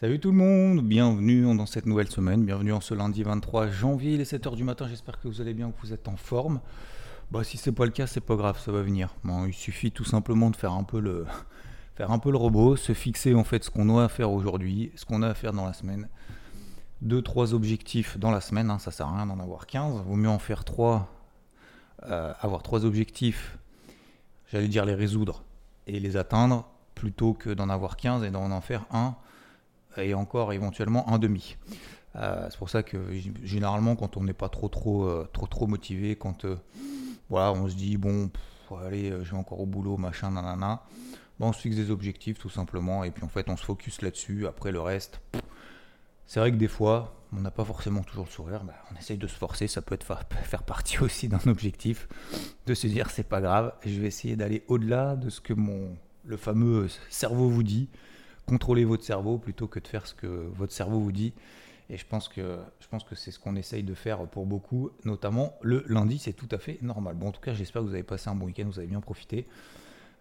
Salut tout le monde, bienvenue dans cette nouvelle semaine, bienvenue en ce lundi 23 janvier, il est 7h du matin, j'espère que vous allez bien, que vous êtes en forme. Bah si c'est pas le cas, c'est pas grave, ça va venir. Il suffit tout simplement de faire un peu le faire un peu le robot, se fixer en fait ce qu'on a à faire aujourd'hui, ce qu'on a à faire dans la semaine. Deux, trois objectifs dans la semaine, hein, ça sert à rien d'en avoir 15, vaut mieux en faire trois, euh, avoir trois objectifs, j'allais dire les résoudre et les atteindre, plutôt que d'en avoir 15 et d'en en faire un, et encore éventuellement un demi. Euh, c'est pour ça que généralement quand on n'est pas trop trop euh, trop trop motivé, quand euh, voilà, on se dit bon, allez, je vais encore au boulot, machin, nanana. Bon, on se fixe des objectifs tout simplement et puis en fait on se focus là-dessus. Après le reste, c'est vrai que des fois on n'a pas forcément toujours le sourire. Bah, on essaye de se forcer, ça peut être fa- faire partie aussi d'un objectif, de se dire c'est pas grave, je vais essayer d'aller au-delà de ce que mon le fameux cerveau vous dit. Contrôlez votre cerveau plutôt que de faire ce que votre cerveau vous dit. Et je pense que, je pense que c'est ce qu'on essaye de faire pour beaucoup, notamment le lundi, c'est tout à fait normal. Bon, en tout cas, j'espère que vous avez passé un bon week-end, vous avez bien profité.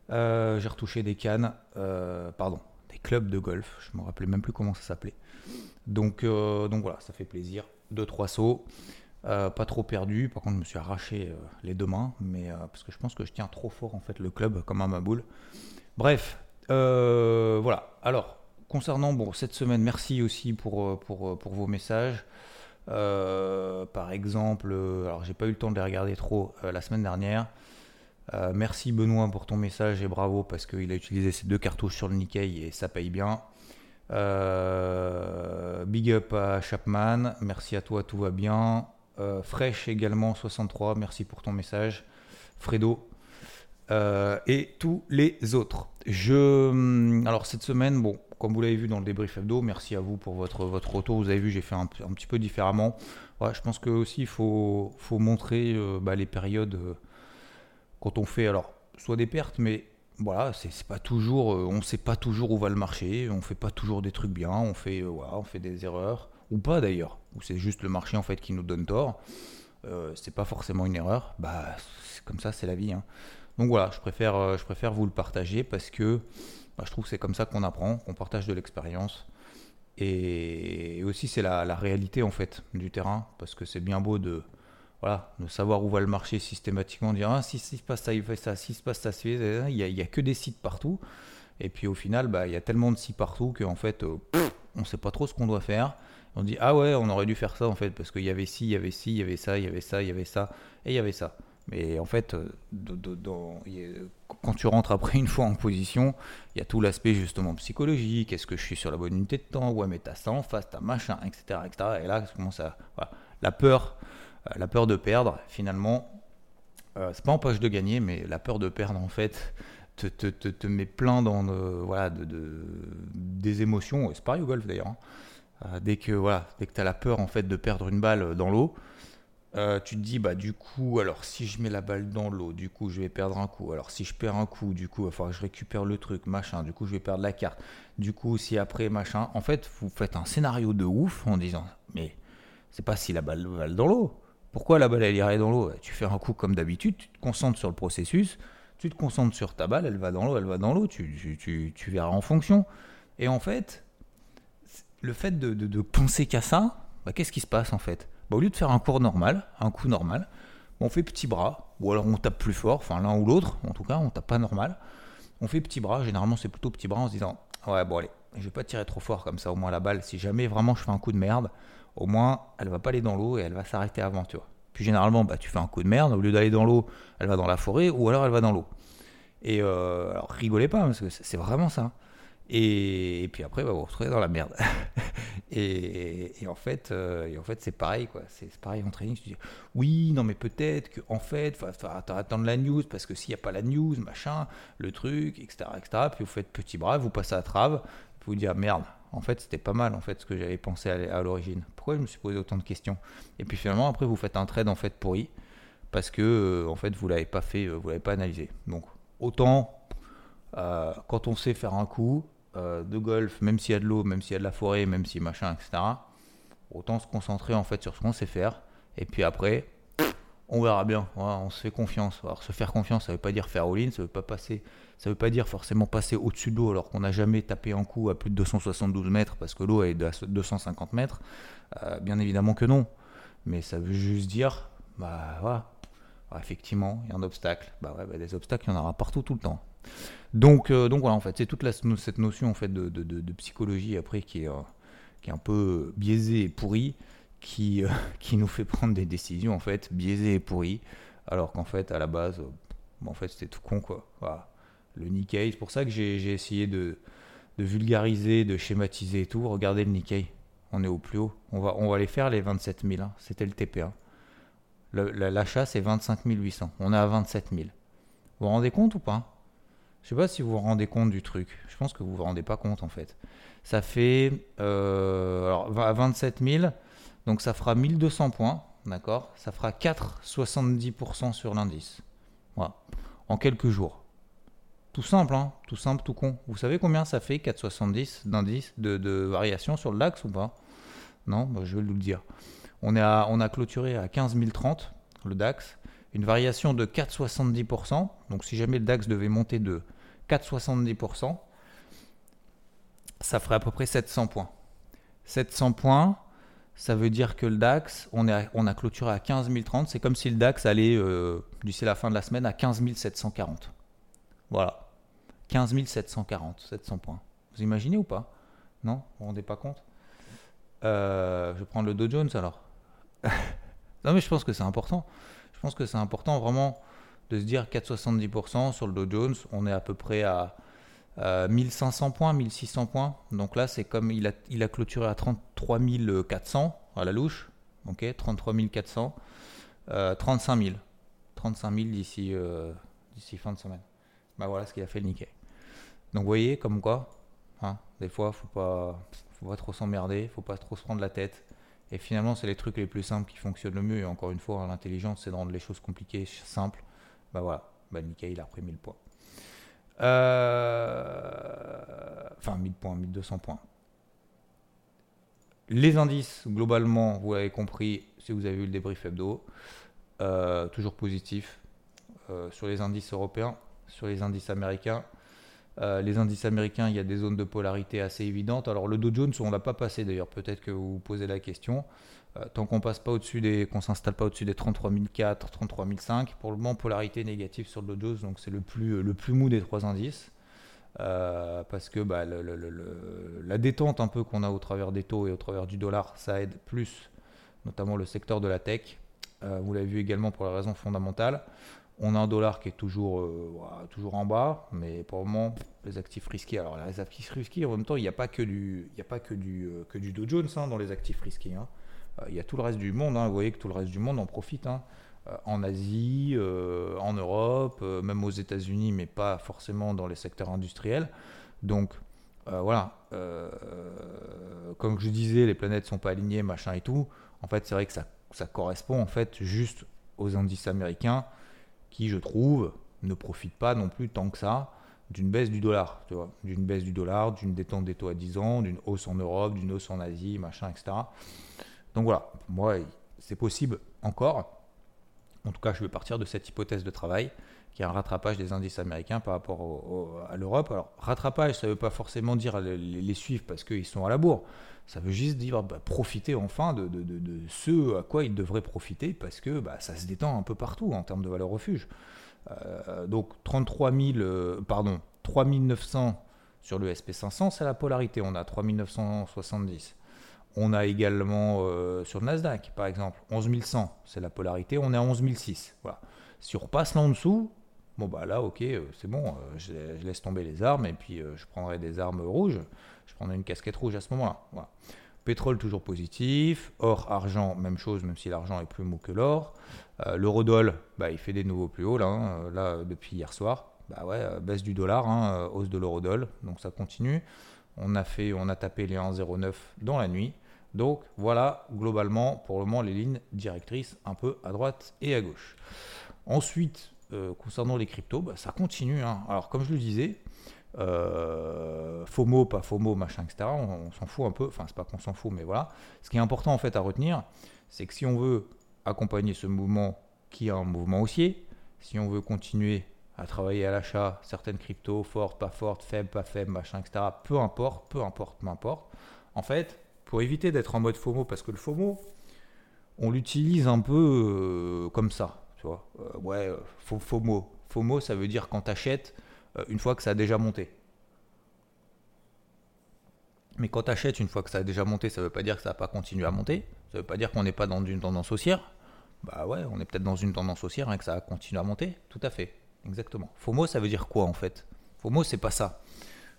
Euh, J'ai retouché des cannes, euh, pardon, des clubs de golf, je me rappelais même plus comment ça s'appelait. Donc, euh, donc voilà, ça fait plaisir. Deux, trois sauts, pas trop perdu. Par contre, je me suis arraché les deux mains, mais parce que je pense que je tiens trop fort en fait le club comme un maboule. Bref, voilà. Alors, concernant cette semaine, merci aussi pour, euh, euh, vos messages. Euh, par exemple, euh, alors j'ai pas eu le temps de les regarder trop euh, la semaine dernière. Euh, merci Benoît pour ton message et bravo parce qu'il a utilisé ses deux cartouches sur le Nikkei et ça paye bien. Euh, big up à Chapman, merci à toi, tout va bien. Euh, Fresh également 63, merci pour ton message. Fredo, euh, et tous les autres. Je, hum, alors cette semaine, bon, comme vous l'avez vu dans le débrief hebdo, merci à vous pour votre, votre retour. Vous avez vu, j'ai fait un, petit peu différemment. Ouais, je pense que aussi il faut, faut montrer euh, bah, les périodes euh, quand on fait, alors, soit des pertes, mais voilà, c'est pas toujours, on sait pas toujours où va le marché, on fait pas toujours des trucs bien, on fait, voilà, on fait des erreurs, ou pas d'ailleurs, ou c'est juste le marché en fait qui nous donne tort. C'est pas forcément une erreur, bah comme ça, c'est la vie. hein. Donc voilà, je préfère, euh, je préfère vous le partager parce que bah, je trouve que c'est comme ça qu'on apprend, qu'on partage de l'expérience. Et, aussi c'est la, réalité en fait du terrain, parce que c'est bien beau de, voilà, de savoir où va le marché systématiquement, dire ah, si, si se passe ça, il fait ça, si se passe ça, il y a, il y a que des sites partout. Et puis au final, bah, il y a tellement de sites partout qu'en fait, euh, on ne sait pas trop ce qu'on doit faire. On dit ah ouais, on aurait dû faire ça en fait, parce qu'il y avait ci, il y avait ci, il y avait ça, il y avait ça, il y avait ça, et il y avait ça. Mais en fait, euh, quand tu rentres après une fois en position, il y a tout l'aspect justement psychologique. Est-ce que je suis sur la bonne unité de temps? Ouais, mais t'as ça en face, t'as machin, etc., etc. Et là, commence la peur, euh, la peur de perdre. Finalement, euh, c'est pas empêche de gagner, mais la peur de perdre en fait te, te, te, te met plein dans voilà de, de- des émotions. C'est pareil au golf d'ailleurs. hein. Euh, dès que voilà, dès t'as la peur en fait de perdre une balle dans l'eau. Euh, tu te dis, bah du coup, alors si je mets la balle dans l'eau, du coup je vais perdre un coup. Alors si je perds un coup, du coup il va falloir que je récupère le truc, machin. Du coup je vais perdre la carte. Du coup, si après, machin. En fait, vous faites un scénario de ouf en disant, mais c'est pas si la balle va dans l'eau. Pourquoi la balle elle irait dans l'eau? Tu fais un coup comme d'habitude, tu te concentres sur le processus, tu te concentres sur ta balle, elle va dans l'eau, elle va dans l'eau, tu, tu, tu, tu verras en fonction. Et en fait, le fait de, de- de penser qu'à ça, bah, qu'est-ce qui se passe en fait? Bah, Au lieu de faire un cours normal, un coup normal, on fait petit bras, ou alors on tape plus fort, enfin l'un ou l'autre, en tout cas, on tape pas normal. On fait petit bras, généralement c'est plutôt petit bras en se disant Ouais, bon, allez, je vais pas tirer trop fort comme ça, au moins la balle, si jamais vraiment je fais un coup de merde, au moins elle va pas aller dans l'eau et elle va s'arrêter avant, tu vois. Puis généralement, bah, tu fais un coup de merde, au lieu d'aller dans l'eau, elle va dans la forêt ou alors elle va dans l'eau. Et euh, alors rigolez pas, parce que c'est c'est vraiment ça. Et, puis après, bah, vous vous retrouvez dans la merde. et, en fait, euh, en fait c'est pareil, quoi. C'est pareil en training. Tu dis, oui, non, mais peut-être qu'en fait, il faut attendre la news, parce que s'il n'y a pas la news, machin, le truc, etc., etc. Puis vous faites petit bras, vous passez à trave, puis vous dites, ah, merde, en fait, c'était pas mal, en fait, ce que j'avais pensé à, l'origine. Pourquoi je me suis posé autant de questions? Et puis finalement, après, vous faites un trade, en fait, pourri, parce que, euh, en fait, vous l'avez pas fait, euh, vous l'avez pas analysé. Donc, autant, quand on sait faire un coup, euh, de golf, même s'il y a de l'eau, même s'il y a de la forêt, même si machin, etc. Autant se concentrer en fait sur ce qu'on sait faire. Et puis après, on verra bien. on se fait confiance. Alors se faire confiance, ça veut pas dire faire all-in, ça veut pas passer, ça veut pas dire forcément passer au-dessus de l'eau alors qu'on n'a jamais tapé un coup à plus de 272 mètres parce que l'eau est de 250 mètres. Euh, bien évidemment que non. Mais ça veut juste dire, bah voilà, effectivement, il y a un obstacle. Bah ouais, bah, des obstacles, il y en aura partout tout le temps. Donc, euh, donc voilà, en fait, c'est toute cette notion en fait de, psychologie après qui est, euh, qui est un peu biaisée et pourrie, qui, euh, qui nous fait prendre des décisions en fait biaisées et pourries, alors qu'en fait à la base, c'était tout con quoi. Le Nikkei, c'est pour ça que j'ai essayé de, vulgariser, de schématiser et tout. Regardez le Nikkei, on est au plus haut. On va, on va aller faire les 27 000, hein. c'était le TP1. L'achat c'est 25 800, on est à 27 000. Vous vous rendez compte ou pas? Je sais pas si vous vous rendez compte du truc. Je pense que vous vous rendez pas compte en fait. Ça fait euh, alors, à 27 000, donc ça fera 1200 points, d'accord? Ça fera 4,70% sur l'indice. Voilà. En quelques jours. Tout simple, hein tout simple, tout con. Vous savez combien ça fait 4,70 d'indice de, de, variation sur le DAX ou pas? Non? Bah, Je vais vous le dire. On, est on a clôturé à 15 030, le DAX. Une variation de 4,70%. Donc si jamais le DAX devait monter de 4,70%, ça ferait à peu près 700 points. 700 points, ça veut dire que le DAX, on, est on a clôturé à 15 030. C'est comme si le DAX allait, euh, d'ici la fin de la semaine, à 15 740. Voilà. 15 740, 700 points. Vous imaginez ou pas? Non? Vous vous rendez pas compte? Euh, Je vais prendre le Dow Jones alors. non mais je pense que c'est important. Je pense que c'est important vraiment de se dire 4,70% sur le Dow Jones, on est à peu près à 1500 points, 1600 points. Donc là, c'est comme il a, il a clôturé à 33 400 à la louche. Ok, 33 400, 35 000. 35 000 d'ici euh, d'ici fin de semaine. Bah voilà ce qu'il a fait le Nikkei. Donc vous voyez, comme quoi, hein, des fois, faut pas, faut pas trop s'emmerder, faut pas trop se prendre la tête. Et finalement, c'est les trucs les plus simples qui fonctionnent le mieux. Et encore une fois, l'intelligence, c'est de rendre les choses compliquées simples. Bah voilà, bah il a repris 1000 points. Euh, enfin, 1000 points, 1200 points. Les indices, globalement, vous l'avez compris si vous avez vu le débrief hebdo, euh, toujours positif euh, sur les indices européens, sur les indices américains. Les indices américains, il y a des zones de polarité assez évidentes. Alors le Dow Jones, on ne l'a pas passé d'ailleurs, peut-être que vous vous posez la question. Euh, tant qu'on passe pas au-dessus des, qu'on s'installe pas au-dessus des 33 004, 33 005, pour le moment polarité négative sur le Dow Jones, donc c'est le plus, le mou des trois indices. Euh, parce que bah, la détente un peu qu'on a au travers des taux et au travers du dollar, ça aide plus, notamment le secteur de la tech. Euh, vous l'avez vu également pour la raison fondamentale. On a un dollar qui est toujours, toujours en bas, mais pour le moment, les actifs risqués. Alors, les actifs risqués, en même temps, il n'y a pas que du, il que du, que du Dow Jones hein, dans les actifs risqués. Hein. Euh, il y a tout le reste du monde, hein. vous voyez que tout le reste du monde en profite. Euh, en Asie, euh, en Europe, même aux États-Unis, mais pas forcément dans les secteurs industriels. Donc voilà, comme je disais, les planètes sont pas alignées, machin et tout. En fait, c'est vrai que ça, ça correspond en fait juste aux indices américains qui, je trouve, ne profitent pas non plus tant que ça d'une baisse du dollar, d'une baisse du dollar, d'une détente des taux à 10 ans, d'une hausse en Europe, d'une hausse en Asie, machin, etc. Donc voilà, moi, c'est possible encore. En tout cas, je vais partir de cette hypothèse de travail qui est un rattrapage des indices américains par rapport à l'Europe. Alors, rattrapage, ça ne veut pas forcément dire les, suivre parce qu'ils sont à la bourre. Ça veut juste dire bah, profiter enfin de, ce à quoi ils devraient profiter parce que bah, ça se détend un peu partout en termes de valeur refuge. Euh, donc 33 000, euh, pardon, 3900 sur le SP500, c'est la polarité. On a 3970. On a également euh, sur le Nasdaq, par exemple, 11 100, c'est la polarité, on est à 11 006. Voilà. Si on repasse là en dessous, Bon, bah là, ok, c'est bon, je, laisse tomber les armes et puis je prendrai des armes rouges. Je prendrai une casquette rouge à ce moment-là. Pétrole toujours positif. Or, argent, même chose, même si l'argent est plus mou que l'or. Euh, L'eurodoll, bah, il fait des nouveaux plus hauts là, hein, là depuis hier soir. Bah ouais, euh, baisse du dollar, hein, euh, hausse de l'eurodoll, donc ça continue. On a, fait, on a tapé les 1,09 dans la nuit. Donc voilà, globalement, pour le moment, les lignes directrices un peu à droite et à gauche. Ensuite, concernant les cryptos, bah, ça continue. Hein. Alors, comme je le disais, euh, FOMO, pas FOMO, machin, etc. On, s'en fout un peu. Enfin, c'est pas qu'on s'en fout, mais voilà. Ce qui est important en fait à retenir, c'est que si on veut accompagner ce mouvement qui est un mouvement haussier, si on veut continuer à travailler à l'achat, certaines cryptos, fortes, pas fortes, faibles, pas faibles, machin, etc. Peu importe, peu importe, peu importe. En fait, pour éviter d'être en mode FOMO, parce que le FOMO, on l'utilise un peu euh, comme ça, tu vois. Euh, ouais, FOMO. Ça veut dire quand tu achètes, euh, une fois que ça a déjà monté. Mais quand tu achètes une fois que ça a déjà monté, ça veut pas dire que ça va pas continuer à monter. Ça veut pas dire qu'on n'est pas dans une tendance haussière. Bah ouais, on est peut-être dans une tendance haussière et que ça va continuer à monter. Tout à fait. Exactement. FOMO, ça veut dire quoi en fait? FOMO, c'est pas ça.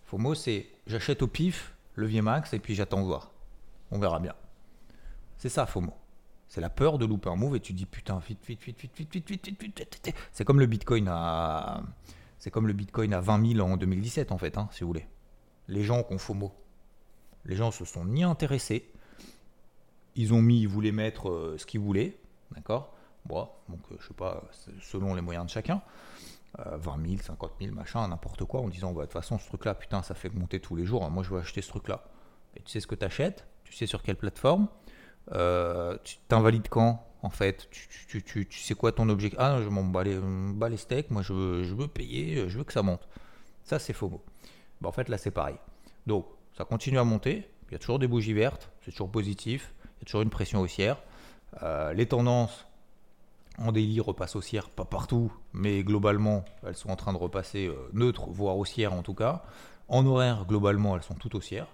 FOMO, c'est j'achète au pif, levier max, et puis j'attends voir. On verra bien. C'est ça, FOMO. C'est la peur de louper un move et tu dis putain, vite, vite, vite, vite, vite, vite, vite, vite, vite, vite. C'est comme le bitcoin à. C'est comme le Bitcoin à 20 000 en 2017 en fait, hein, si vous voulez. Les gens ont FOMO, les gens se sont ni intéressés, ils ont mis, ils voulaient mettre euh, ce qu'ils voulaient, d'accord? Bon, donc euh, je sais pas, selon les moyens de chacun, 20 000, 50 000, machin, n'importe quoi, en disant, bah, de toute façon, ce truc-là, putain, ça fait monter tous les jours, hein, moi je veux acheter ce truc-là. Et tu sais ce que tu tu sais sur quelle plateforme, tu t'invalides quand en fait? Tu, sais quoi ton objectif? Ah, je m'en bats les, steaks, moi je veux, je veux payer, je veux que ça monte. Ça, c'est faux. Bah, en fait, là, c'est pareil. Donc, ça continue à monter, il y a toujours des bougies vertes, c'est toujours positif, il y a toujours une pression haussière. Euh, les tendances en délit repassent haussière, pas partout, mais globalement, elles sont en train de repasser euh, neutres, voire haussières en tout cas. En horaire, globalement, elles sont toutes haussières.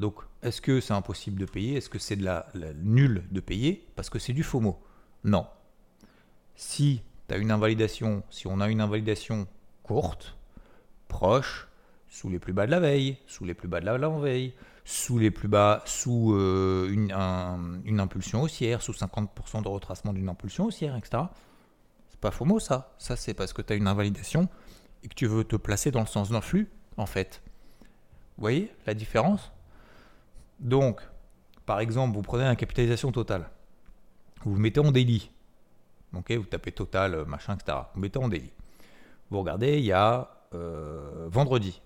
Donc, est-ce que c'est impossible de payer? Est-ce que c'est de la, de payer? Parce que c'est du FOMO. Non. Si tu une invalidation, si on a une invalidation courte, proche, sous les plus bas de la veille, sous les plus bas de la veille, sous les plus bas, sous euh, une, une, impulsion haussière, sous 50% de retracement d'une impulsion haussière, etc. C'est pas FOMO ça. Ça, c'est parce que tu as une invalidation et que tu veux te placer dans le sens d'un flux, en fait. Vous voyez la différence? Donc, par exemple, vous prenez la capitalisation totale. Vous vous mettez en délit. Vous tapez total, euh, machin, etc. Vous mettez en délit. Vous regardez, il y a euh, vendredi,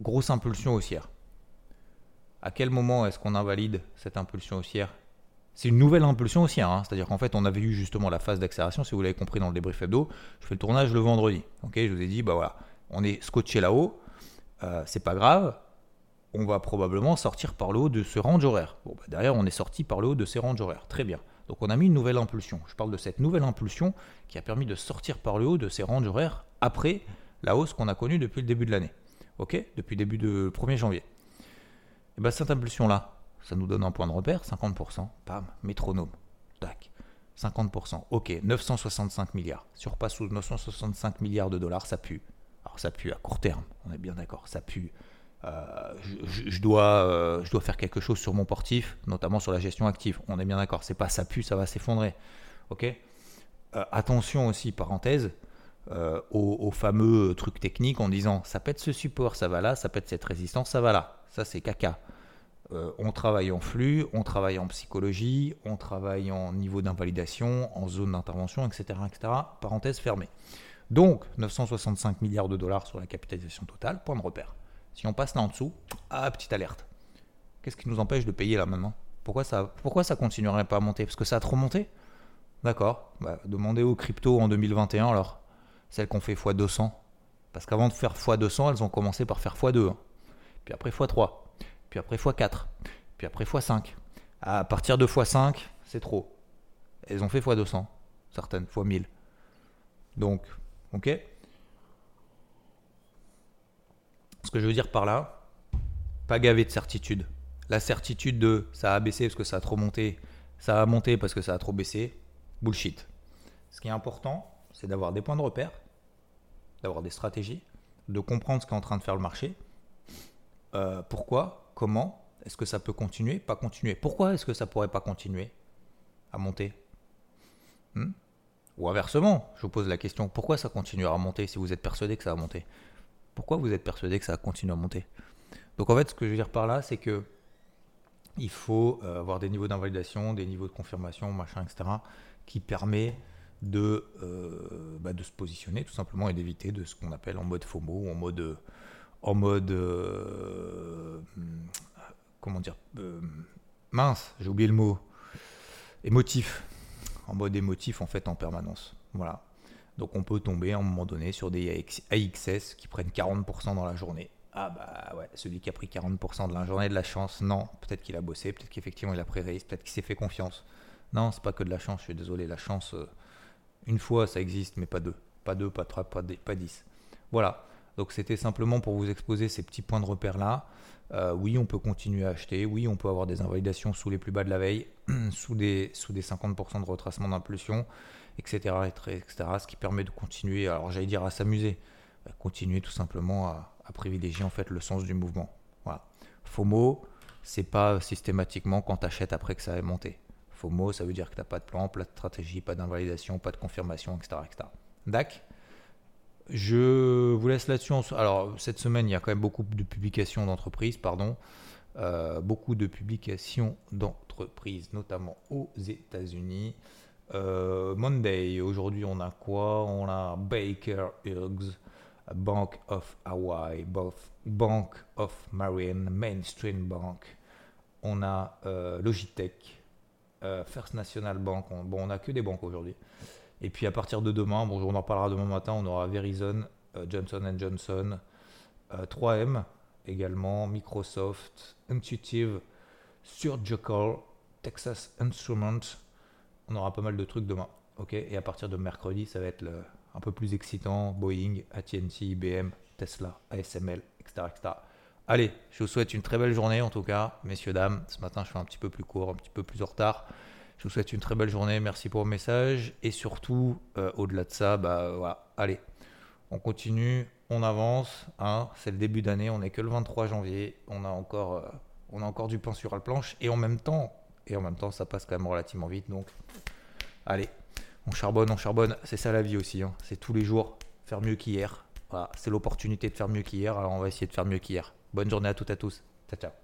grosse impulsion haussière. À quel moment est-ce qu'on invalide cette impulsion haussière? C'est une nouvelle impulsion haussière, hein. c'est-à-dire qu'en fait on avait eu justement la phase d'accélération, si vous l'avez compris dans le débrief hebdo, je fais le tournage le vendredi. Ok, je vous ai dit, bah voilà, on est scotché là-haut, euh, c'est pas grave, on va probablement sortir par le haut de ce range horaire. Bon, bah, derrière, on est sorti par le haut de ces ranges horaires. Très bien. Donc on a mis une nouvelle impulsion. Je parle de cette nouvelle impulsion qui a permis de sortir par le haut de ces ranges horaires après la hausse qu'on a connue depuis le début de l'année. Ok? Depuis le début de 1er janvier. Et bien cette impulsion-là, ça nous donne un point de repère, 50%. Pam, métronome. Tac. 50%. Ok, 965 milliards. Si on repasse sous 965 milliards de dollars, ça pue. Alors ça pue à court terme, on est bien d'accord, ça pue. Euh, je, dois, euh, je dois faire quelque chose sur mon portif, notamment sur la gestion active. On est bien d'accord, c'est pas ça pue, ça va s'effondrer. Ok? Euh, Attention aussi, parenthèse, aux, fameux trucs techniques en disant ça pète ce support, ça va là, ça pète cette résistance, ça va là. Ça, c'est caca. on travaille en flux, on travaille en psychologie, on travaille en niveau d'invalidation, en zone d'intervention, etc., etc. Parenthèse fermée. Donc, 965 milliards de dollars sur la capitalisation totale, point de repère. Si on passe là en dessous, ah, petite alerte. Qu'est-ce qui nous empêche de payer là maintenant pourquoi ça, pourquoi ça continuerait pas à monter? Parce que ça a trop monté? D'accord. Bah, demandez aux cryptos en 2021 alors. Celles qu'on fait x200. Parce qu'avant de faire x200, elles ont commencé par faire x2. Hein. Puis après x3. Puis après x4. Puis après x5. À partir de x5, c'est trop. Elles ont fait x200. Certaines, x1000. Donc, ok Ce que je veux dire par là, pas gavé de certitude. La certitude de ça a baissé parce que ça a trop monté, ça a monté parce que ça a trop baissé, bullshit. Ce qui est important, c'est d'avoir des points de repère, d'avoir des stratégies, de comprendre ce qu'est en train de faire le marché. Euh, pourquoi Comment Est-ce que ça peut continuer Pas continuer? Pourquoi est-ce que ça pourrait pas continuer à monter? Hmm? Ou inversement, je vous pose la question, pourquoi ça continuera à monter si vous êtes persuadé que ça va monter? Pourquoi vous êtes persuadé que ça va continuer à monter? Donc en fait, ce que je veux dire par là, c'est que il faut euh, avoir des niveaux d'invalidation, des niveaux de confirmation, machin, etc., qui permet de, euh, bah, de se positionner tout simplement et d'éviter de ce qu'on appelle en mode FOMO ou en mode, en mode euh, comment dire, mince, j'ai oublié le mot, émotif, en mode émotif en fait en permanence. Voilà. Donc on peut tomber à un moment donné sur des AXS qui prennent 40% dans la journée. Ah bah ouais, celui qui a pris 40% de la journée de la chance, non, peut-être qu'il a bossé, peut-être qu'effectivement il a pris risque, peut-être qu'il s'est fait confiance. Non, c'est pas que de la chance, je suis désolé, la chance, euh, une fois ça existe, mais pas deux. Pas deux, pas trois, pas, pas dix. Voilà, donc c'était simplement pour vous exposer ces petits points de repère là. Euh, oui, on peut continuer à acheter. Oui, on peut avoir des invalidations sous les plus bas de la veille, sous des, sous des 50% de retracement d'impulsion, etc., etc. Ce qui permet de continuer, alors j'allais dire à s'amuser, continuer tout simplement à, privilégier en fait le sens du mouvement. Voilà. FOMO, c'est pas systématiquement quand tu achètes après que ça ait monté. FOMO, ça veut dire que tu n'as pas de plan, pas de stratégie, pas d'invalidation, pas de confirmation, etc. etc. DAC je vous laisse là-dessus. Alors, cette semaine, il y a quand même beaucoup de publications d'entreprises, pardon. Euh, beaucoup de publications d'entreprises, notamment aux États-Unis. Euh, Monday, aujourd'hui, on a quoi? On a Baker Hughes, Bank of Hawaii, Bank of Marine, Mainstream Bank. On a euh, Logitech, First National Bank. bon, on n'a que des banques aujourd'hui. Et puis à partir de demain, bon, on en parlera demain matin, on aura Verizon, euh, Johnson Johnson, 3M euh, également, Microsoft, Intuitive, Surgical, Texas Instruments. On aura pas mal de trucs demain. Et à partir de mercredi, ça va être un peu plus excitant. Boeing, ATT, IBM, Tesla, ASML, etc., etc. Allez, je vous souhaite une très belle journée en tout cas, messieurs, dames. Ce matin, je fais un petit peu plus court, un petit peu plus en retard. Je vous souhaite une très belle journée. Merci pour vos messages. Et surtout, euh, au-delà de ça, bah voilà, allez, on continue, on avance. Hein. C'est le début d'année, on n'est que le 23 janvier. On a encore, euh, on a encore du pain sur la planche. Et en même temps, et en même temps, ça passe quand même relativement vite. Donc, allez, on charbonne, on charbonne. C'est ça la vie aussi. Hein. C'est tous les jours faire mieux qu'hier. Voilà, c'est l'opportunité de faire mieux qu'hier. Alors on va essayer de faire mieux qu'hier. Bonne journée à toutes et à tous. Ciao, ciao.